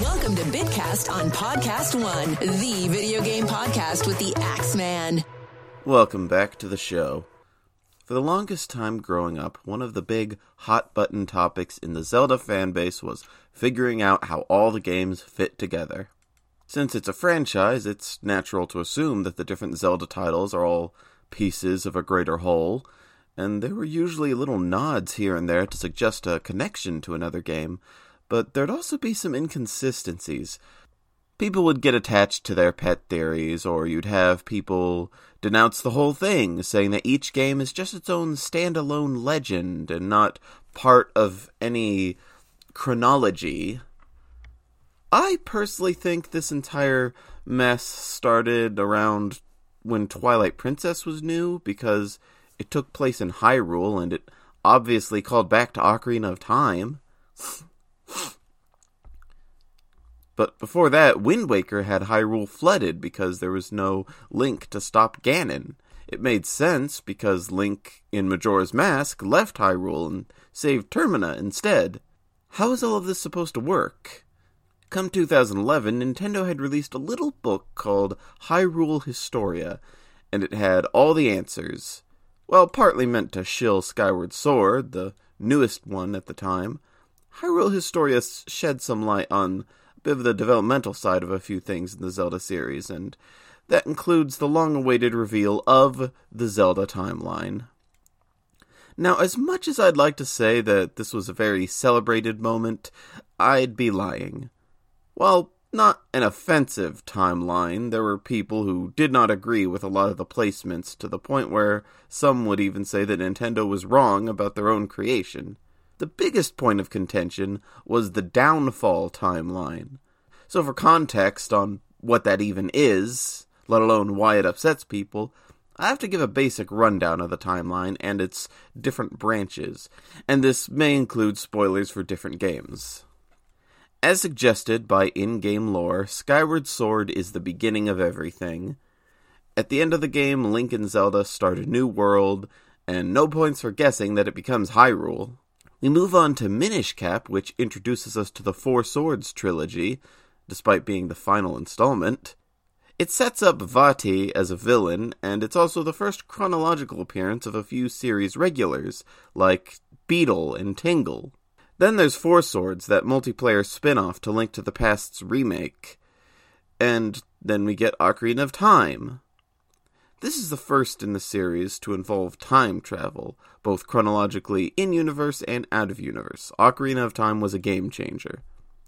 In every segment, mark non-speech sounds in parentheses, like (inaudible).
Welcome to Bitcast on Podcast One, the video game podcast with the Axeman. Welcome back to the show. For the longest time growing up, one of the big hot button topics in the Zelda fanbase was figuring out how all the games fit together. Since it's a franchise, it's natural to assume that the different Zelda titles are all pieces of a greater whole, and there were usually little nods here and there to suggest a connection to another game, but there'd also be some inconsistencies. People would get attached to their pet theories, or you'd have people denounce the whole thing, saying that each game is just its own standalone legend and not part of any chronology. I personally think this entire mess started around when Twilight Princess was new because it took place in Hyrule and it obviously called back to Ocarina of Time. (laughs) (gasps) But before that, Wind Waker had Hyrule flooded because there was no Link to stop Ganon. It made sense because Link in Majora's Mask left Hyrule and saved Termina instead. How is all of this supposed to work? Come 2011, Nintendo had released a little book called Hyrule Historia, and it had all the answers. Well, partly meant to shill Skyward Sword, the newest one at the time. Hyrule Historia shed some light on a bit of the developmental side of a few things in the Zelda series, and that includes the long awaited reveal of the Zelda timeline. Now, as much as I'd like to say that this was a very celebrated moment, I'd be lying. While not an offensive timeline, there were people who did not agree with a lot of the placements to the point where some would even say that Nintendo was wrong about their own creation. The biggest point of contention was the downfall timeline. So, for context on what that even is, let alone why it upsets people, I have to give a basic rundown of the timeline and its different branches, and this may include spoilers for different games. As suggested by in game lore, Skyward Sword is the beginning of everything. At the end of the game, Link and Zelda start a new world, and no points for guessing that it becomes Hyrule. We move on to Minish Cap, which introduces us to the Four Swords trilogy, despite being the final installment. It sets up Vaati as a villain, and it's also the first chronological appearance of a few series regulars, like Beedle and Tingle. Then there's Four Swords, that multiplayer spin off to Link to the Past's remake. And then we get Ocarina of Time, this is the first in the series to involve time travel, both chronologically in universe and out of universe. Ocarina of Time was a game changer.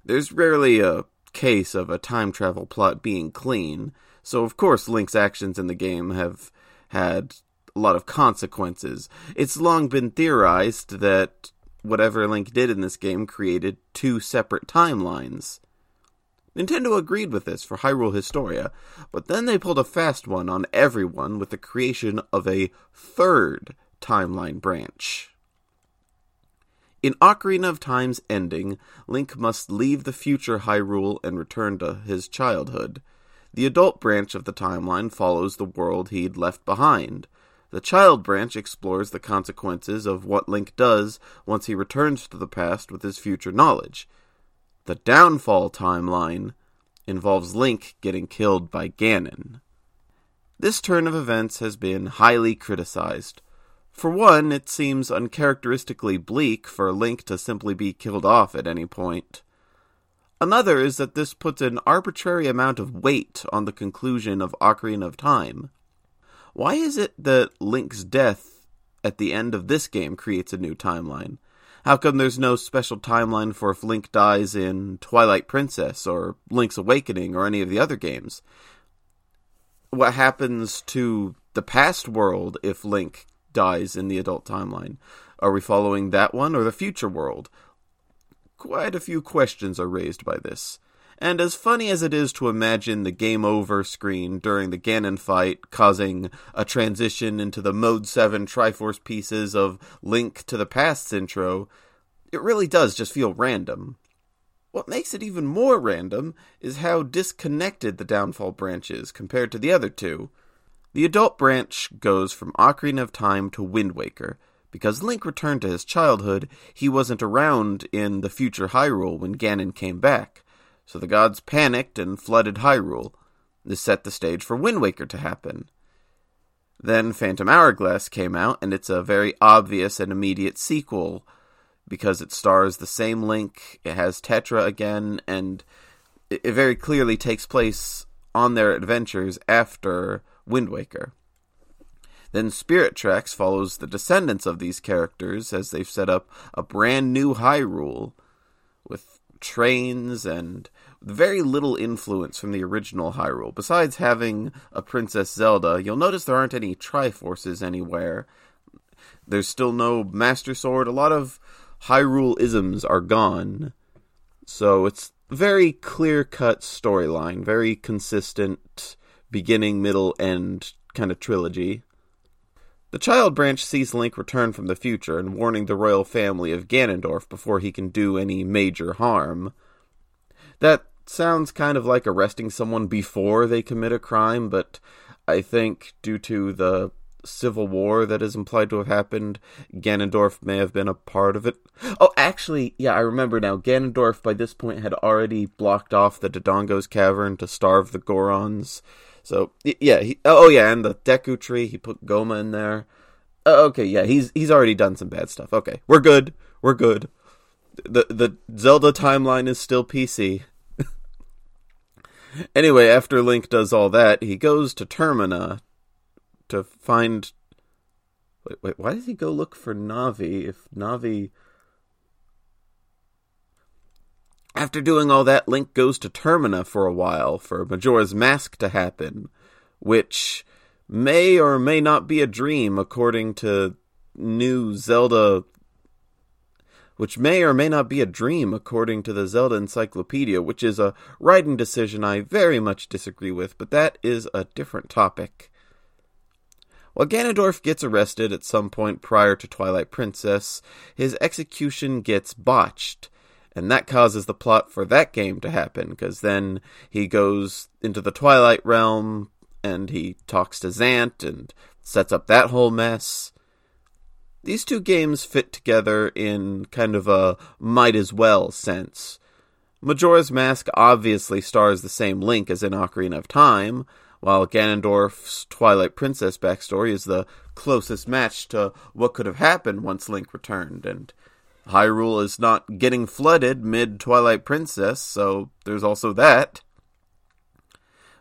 There's rarely a case of a time travel plot being clean, so of course Link's actions in the game have had a lot of consequences. It's long been theorized that whatever Link did in this game created two separate timelines. Nintendo agreed with this for Hyrule Historia, but then they pulled a fast one on everyone with the creation of a third timeline branch. In Ocarina of Time's ending, Link must leave the future Hyrule and return to his childhood. The adult branch of the timeline follows the world he'd left behind. The child branch explores the consequences of what Link does once he returns to the past with his future knowledge. The downfall timeline involves Link getting killed by Ganon. This turn of events has been highly criticized. For one, it seems uncharacteristically bleak for Link to simply be killed off at any point. Another is that this puts an arbitrary amount of weight on the conclusion of Ocarina of Time. Why is it that Link's death at the end of this game creates a new timeline? How come there's no special timeline for if Link dies in Twilight Princess or Link's Awakening or any of the other games? What happens to the past world if Link dies in the adult timeline? Are we following that one or the future world? Quite a few questions are raised by this. And as funny as it is to imagine the game over screen during the Ganon fight causing a transition into the Mode 7 Triforce pieces of Link to the Past's intro, it really does just feel random. What makes it even more random is how disconnected the Downfall branch is compared to the other two. The adult branch goes from Ocarina of Time to Wind Waker. Because Link returned to his childhood, he wasn't around in the future Hyrule when Ganon came back So the gods panicked and flooded Hyrule. This set the stage for Wind Waker to happen. Then Phantom Hourglass came out, and it's a very obvious and immediate sequel because it stars the same Link, it has Tetra again, and it, very clearly takes place on their adventures after Wind Waker. Then Spirit Tracks follows the descendants of these characters as they've set up a brand new Hyrule with trains and very little influence from the original Hyrule. Besides having a Princess Zelda, you'll notice there aren't any Triforces anywhere. There's still no Master Sword. A lot of Hyrule isms are gone. So it's very clear cut storyline, very consistent beginning, middle, end kind of trilogy. The child branch sees Link return from the future and warning the royal family of Ganondorf before he can do any major harm. That sounds kind of like arresting someone before they commit a crime, but I think due to the civil war that is implied to have happened, Ganondorf may have been a part of it. Oh, actually, yeah, I remember now. Ganondorf by this point had already blocked off the Dodongo's cavern to starve the Gorons. So yeah, he, oh yeah, and the Deku tree, he put Gohma in there. Uh, okay, yeah, he's he's already done some bad stuff. Okay, we're good. We're good. The the Zelda timeline is still PC. Anyway, after Link does all that, he goes to Termina to find. Wait, wait, why does he go look for Navi if Navi. After doing all that, Link goes to Termina for a while for Majora's Mask to happen, which may or may not be a dream according to new Zelda which may or may not be a dream according to the Zelda Encyclopedia, which is a writing decision I very much disagree with, but that is a different topic. While Ganondorf gets arrested at some point prior to Twilight Princess, his execution gets botched, and that causes the plot for that game to happen, because then he goes into the Twilight Realm, and he talks to Zant, and sets up that whole mess. These two games fit together in kind of a might as well sense. Majora's Mask obviously stars the same Link as in Ocarina of Time, while Ganondorf's Twilight Princess backstory is the closest match to what could have happened once Link returned, and Hyrule is not getting flooded mid Twilight Princess, so there's also that.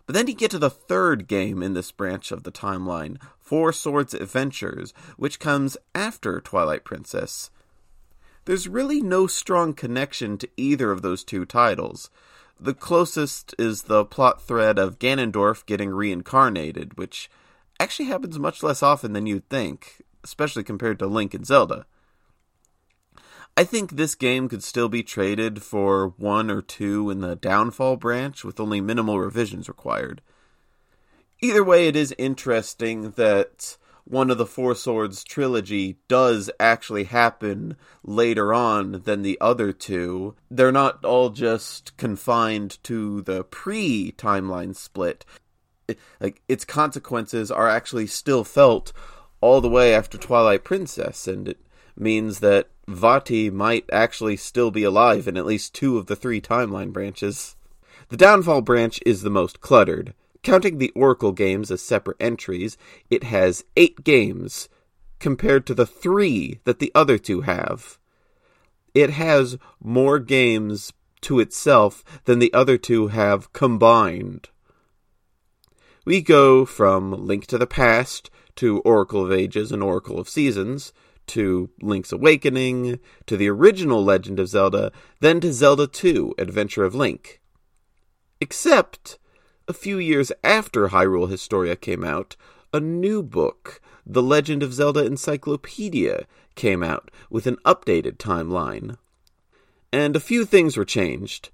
But then you get to the third game in this branch of the timeline, Four Swords Adventures, which comes after Twilight Princess. There's really no strong connection to either of those two titles. The closest is the plot thread of Ganondorf getting reincarnated, which actually happens much less often than you'd think, especially compared to Link and Zelda. I think this game could still be traded for one or two in the Downfall branch with only minimal revisions required. Either way, it is interesting that one of the Four Swords trilogy does actually happen later on than the other two. They're not all just confined to the pre timeline split. Like, its consequences are actually still felt all the way after Twilight Princess, and it means that Vaati might actually still be alive in at least two of the three timeline branches. The Downfall branch is the most cluttered. Counting the Oracle games as separate entries, it has eight games compared to the three that the other two have. It has more games to itself than the other two have combined. We go from Link to the Past to Oracle of Ages and Oracle of Seasons to Link's Awakening to the original Legend of Zelda, then to Zelda 2 Adventure of Link. Except a few years after Hyrule Historia came out, a new book, The Legend of Zelda Encyclopedia, came out with an updated timeline. And a few things were changed.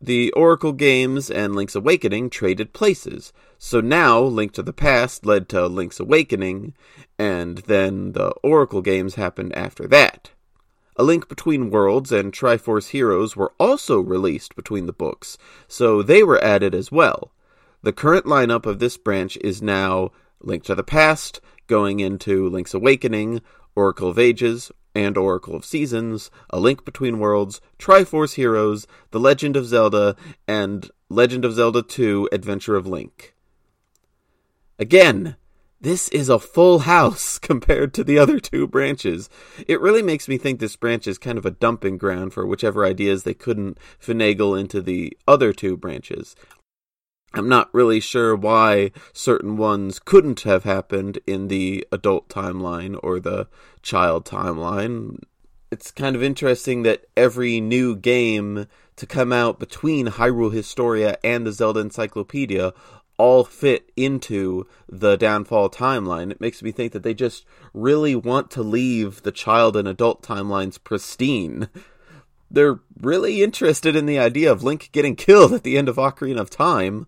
The Oracle games and Link's Awakening traded places, so now Link to the Past led to Link's Awakening, and then the Oracle games happened after that. A Link Between Worlds and Triforce Heroes were also released between the books, so they were added as well. The current lineup of this branch is now Link to the Past, going into Link's Awakening, Oracle of Ages, and Oracle of Seasons, A Link Between Worlds, Triforce Heroes, The Legend of Zelda, and Legend of Zelda 2 Adventure of Link. Again, this is a full house (laughs) compared to the other two branches. It really makes me think this branch is kind of a dumping ground for whichever ideas they couldn't finagle into the other two branches. I'm not really sure why certain ones couldn't have happened in the adult timeline or the child timeline. It's kind of interesting that every new game to come out between Hyrule Historia and the Zelda Encyclopedia all fit into the downfall timeline. It makes me think that they just really want to leave the child and adult timelines pristine. (laughs) They're really interested in the idea of Link getting killed at the end of Ocarina of Time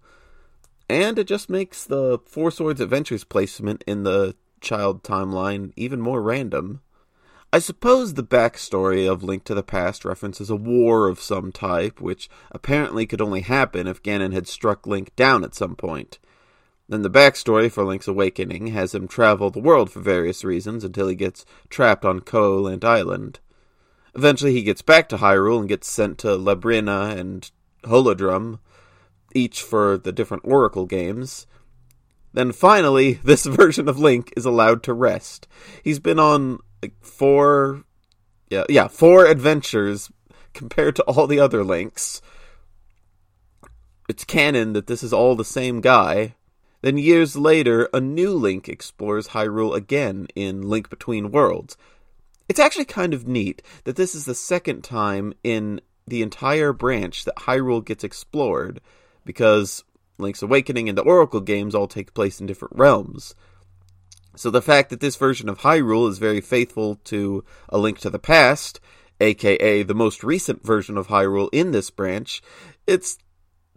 and it just makes the Four Swords Adventures placement in the child timeline even more random. I suppose the backstory of Link to the Past references a war of some type, which apparently could only happen if Ganon had struck Link down at some point. Then the backstory for Link's awakening has him travel the world for various reasons until he gets trapped on Koholint Island. Eventually he gets back to Hyrule and gets sent to Labrynna and Holodrum, each for the different Oracle games. Then finally, (laughs) this version of Link is allowed to rest. He's been on like four, yeah, yeah, four adventures compared to all the other Links. It's canon that this is all the same guy. Then years later, a new Link explores Hyrule again in Link Between Worlds. It's actually kind of neat that this is the second time in the entire branch that Hyrule gets explored because Link's Awakening and the Oracle games all take place in different realms. So the fact that this version of Hyrule is very faithful to A Link to the Past, aka the most recent version of Hyrule in this branch, it's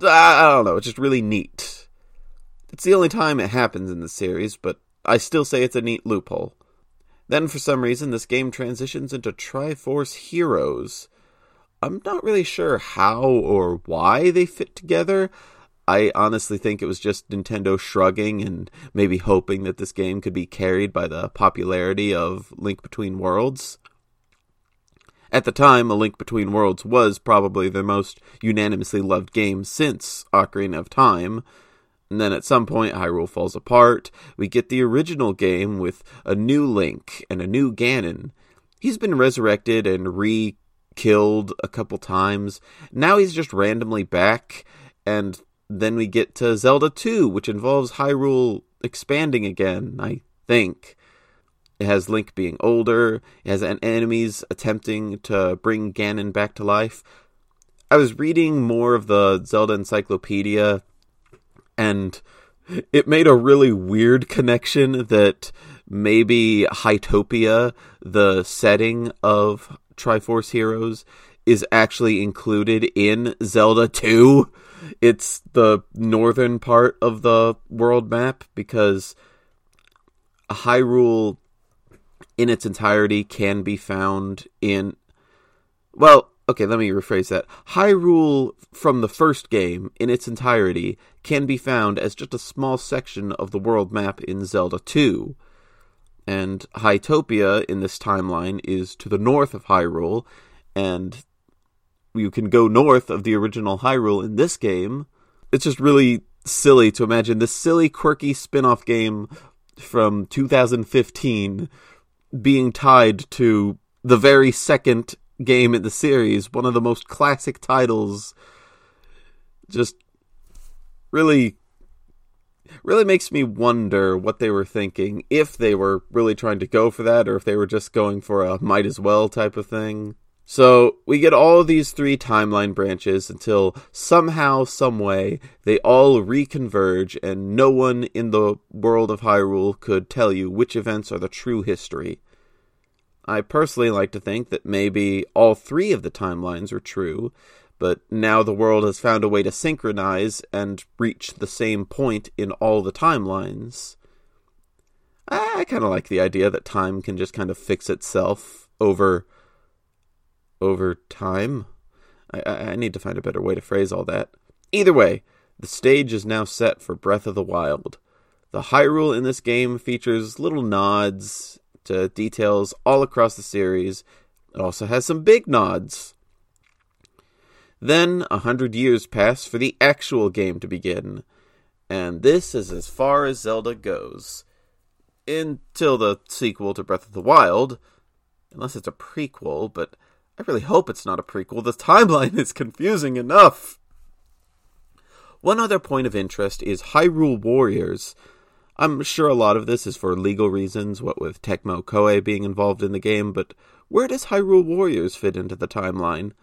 I don't know, it's just really neat. It's the only time it happens in the series, but I still say it's a neat loophole. Then, for some reason, this game transitions into Triforce Heroes, I'm not really sure how or why they fit together. I honestly think it was just Nintendo shrugging and maybe hoping that this game could be carried by the popularity of Link Between Worlds. At the time, A Link Between Worlds was probably the most unanimously loved game since Ocarina of Time. And then at some point, Hyrule falls apart. We get the original game with a new Link and a new Ganon. He's been resurrected and re killed a couple times. Now he's just randomly back, and then we get to Zelda 2, which involves Hyrule expanding again, I think. It has Link being older, it has enemies attempting to bring Ganon back to life. I was reading more of the Zelda Encyclopedia, and it made a really weird connection that maybe Hytopia, the setting of Triforce Heroes is actually included in Zelda 2. It's the northern part of the world map because Hyrule in its entirety can be found in. Well, okay, let me rephrase that. Hyrule from the first game in its entirety can be found as just a small section of the world map in Zelda 2 and Hytopia in this timeline is to the north of Hyrule, and you can go north of the original Hyrule in this game. It's just really silly to imagine this silly, quirky spin off game from 2015 being tied to the very second game in the series, one of the most classic titles. Just really really makes me wonder what they were thinking, if they were really trying to go for that, or if they were just going for a might as well type of thing. So we get all of these three timeline branches until somehow, someway, they all reconverge, and no one in the world of Hyrule could tell you which events are the true history. I personally like to think that maybe all three of the timelines are true, but now the world has found a way to synchronize and reach the same point in all the timelines. I kind of like the idea that time can just kind of fix itself over over time. I, I need to find a better way to phrase all that. Either way, the stage is now set for Breath of the Wild. The Hyrule in this game features little nods to details all across the series. It also has some big nods. Then a hundred years pass for the actual game to begin, and this is as far as Zelda goes. Until the sequel to Breath of the Wild, unless it's a prequel, but I really hope it's not a prequel. The timeline (laughs) is confusing enough. One other point of interest is Hyrule Warriors. I'm sure a lot of this is for legal reasons, what with Tecmo Koei being involved in the game, but where does Hyrule Warriors fit into the timeline?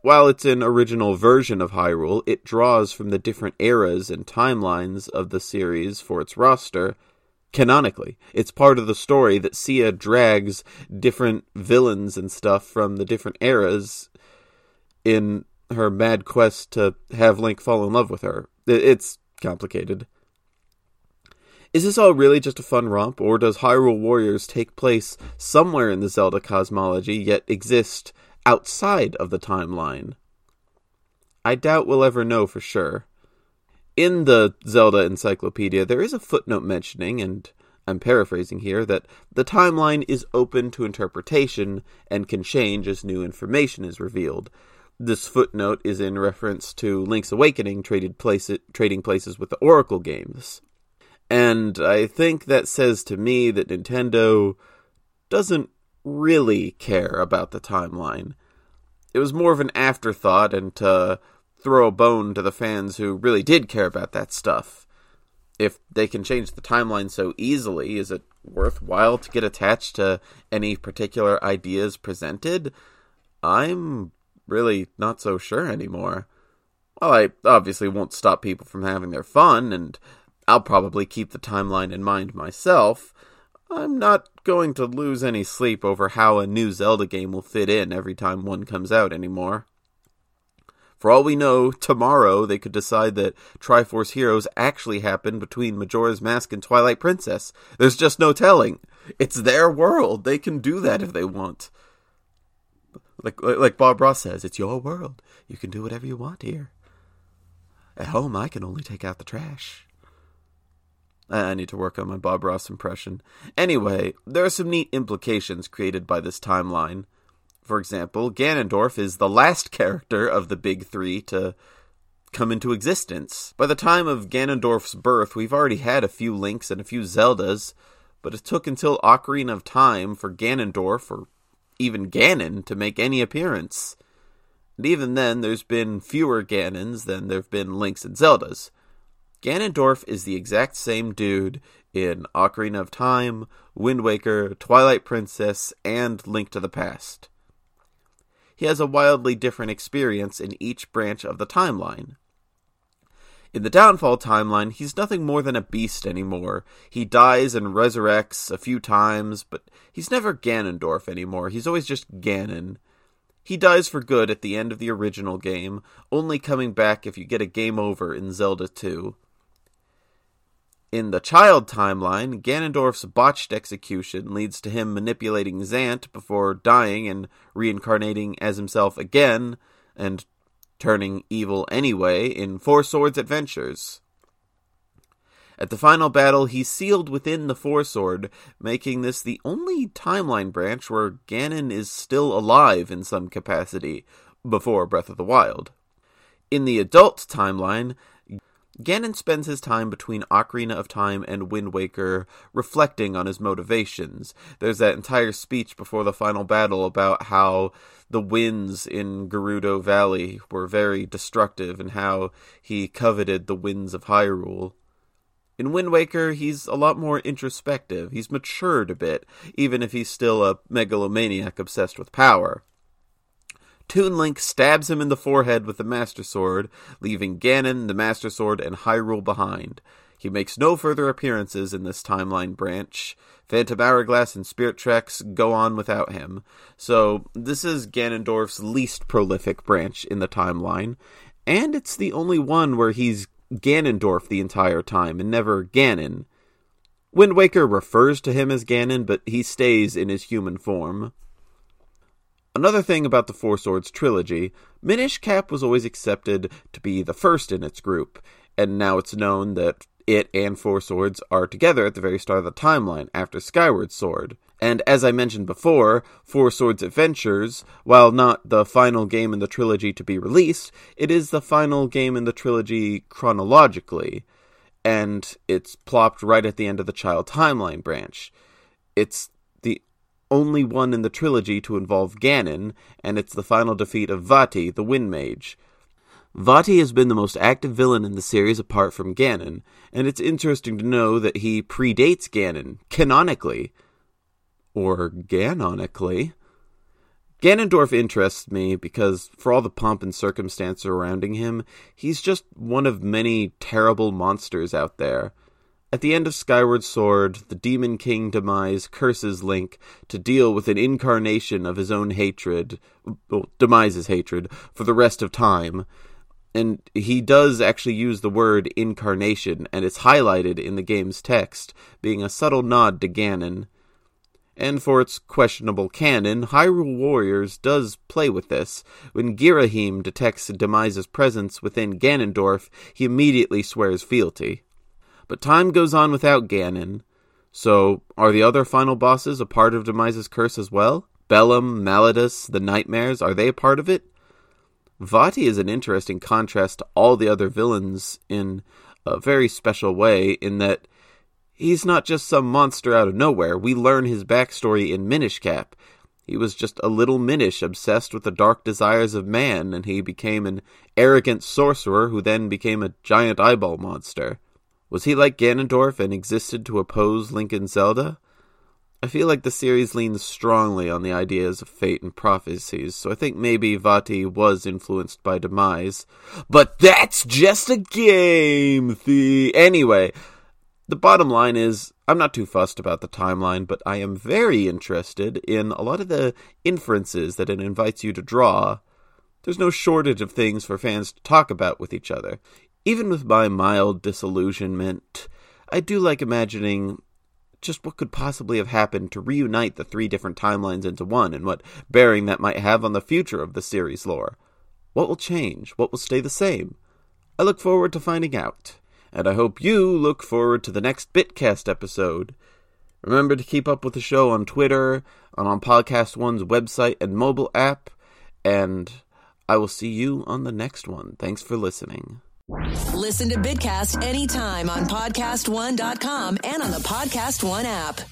While it's an original version of Hyrule, it draws from the different eras and timelines of the series for its roster. Canonically, it's part of the story that Cia drags different villains and stuff from the different eras in her mad quest to have Link fall in love with her. It's complicated. Is this all really just a fun romp, or does Hyrule Warriors take place somewhere in the Zelda cosmology, yet exist outside of the timeline? I doubt we'll ever know for sure. In the Zelda Encyclopedia, there is a footnote mentioning, and I'm paraphrasing here, that the timeline is open to interpretation and can change as new information is revealed. This footnote is in reference to Link's Awakening place, trading places with the Oracle games. And I think that says to me that Nintendo doesn't really care about the timeline. It was more of an afterthought and to throw a bone to the fans who really did care about that stuff. If they can change the timeline so easily, is it worthwhile to get attached to any particular ideas presented? I'm really not so sure anymore. Well, I obviously won't stop people from having their fun, and I'll probably keep the timeline in mind myself. I'm not going to lose any sleep over how a new Zelda game will fit in every time one comes out anymore. For all we know, tomorrow they could decide that Triforce Heroes actually happened between Majora's Mask and Twilight Princess. There's just no telling. It's their world. They can do that if they want. Like like Bob Ross says, it's your world. You can do whatever you want here. At home, I can only take out the trash. I need to work on my Bob Ross impression. Anyway, there are some neat implications created by this timeline. For example, Ganondorf is the last character of the big three to come into existence. By the time of Ganondorf's birth, we've already had a few Links and a few Zeldas, but it took until Ocarina of Time for Ganondorf, or even Ganon to make any appearance. And even then, there's been fewer Ganons than there've been Links and Zeldas. Ganondorf is the exact same dude in Ocarina of Time, Wind Waker, Twilight Princess, and Link to the Past. He has a wildly different experience in each branch of the timeline. In the Downfall timeline, he's nothing more than a beast anymore. He dies and resurrects a few times, but he's never Ganondorf anymore. He's always just Ganon. He dies for good at the end of the original game, only coming back if you get a game over in Zelda 2. In the child timeline, Ganondorf's botched execution leads to him manipulating Zant before dying and reincarnating as himself again, and turning evil anyway in Four Swords Adventures. At the final battle, he's sealed within the Four Sword, making this the only timeline branch where Ganon is still alive in some capacity before Breath of the Wild. In the adult timeline, Ganon spends his time between Ocarina of Time and Wind Waker reflecting on his motivations. There's that entire speech before the final battle about how the winds in Gerudo Valley were very destructive and how he coveted the winds of Hyrule. In Wind Waker, he's a lot more introspective. He's matured a bit, even if he's still a megalomaniac obsessed with power. Toon Link stabs him in the forehead with the Master Sword, leaving Ganon, the Master Sword, and Hyrule behind. He makes no further appearances in this timeline branch. Phantom Hourglass and Spirit Tracks go on without him. So, this is Ganondorf's least prolific branch in the timeline, and it's the only one where he's Ganondorf the entire time and never Ganon. Wind Waker refers to him as Ganon, but he stays in his human form. Another thing about the Four Swords trilogy, Minish Cap was always accepted to be the first in its group, and now it's known that it and Four Swords are together at the very start of the timeline after Skyward Sword, And as I mentioned before, Four Swords Adventures, while not the final game in the trilogy to be released, it is the final game in the trilogy chronologically, and it's plopped right at the end of the Child Timeline branch. It's only one in the trilogy to involve Ganon, and it's the final defeat of Vaati, the Wind Mage. Vaati has been the most active villain in the series apart from Ganon, and it's interesting to know that he predates Ganon, canonically. Or ganonically. Ganondorf interests me because, for all the pomp and circumstance surrounding him, he's just one of many terrible monsters out there. At the end of Skyward Sword, the Demon King Demise curses Link to deal with an incarnation of his own hatred, well, Demise's hatred, for the rest of time. And he does actually use the word incarnation, and it's highlighted in the game's text, being a subtle nod to Ganon. And for its questionable canon, Hyrule Warriors does play with this. When Ghirahim detects Demise's presence within Ganondorf, he immediately swears fealty. But time goes on without Ganon. So, are the other final bosses a part of Demise's curse as well? Bellum, Malladus, the Nightmares, are they a part of it? Vaati is an interesting contrast to all the other villains in a very special way, in that he's not just some monster out of nowhere. We learn his backstory in Minish Cap. He was just a little Minish obsessed with the dark desires of man, and he became an arrogant sorcerer who then became a giant eyeball monster. Was he like Ganondorf and existed to oppose and Zelda? I feel like the series leans strongly on the ideas of fate and prophecies, so I think maybe Vaati was influenced by Demise. But that's just a game! The anyway, the bottom line is I'm not too fussed about the timeline, but I am very interested in a lot of the inferences that it invites you to draw. There's no shortage of things for fans to talk about with each other. Even with my mild disillusionment, I do like imagining just what could possibly have happened to reunite the three different timelines into one and what bearing that might have on the future of the series lore. What will change? What will stay the same? I look forward to finding out. And I hope you look forward to the next Bitcast episode. Remember to keep up with the show on Twitter and on Podcast One's website and mobile app. And I will see you on the next one. Thanks for listening. Listen to Bitcast anytime on podcastone.com and on the Podcast One app.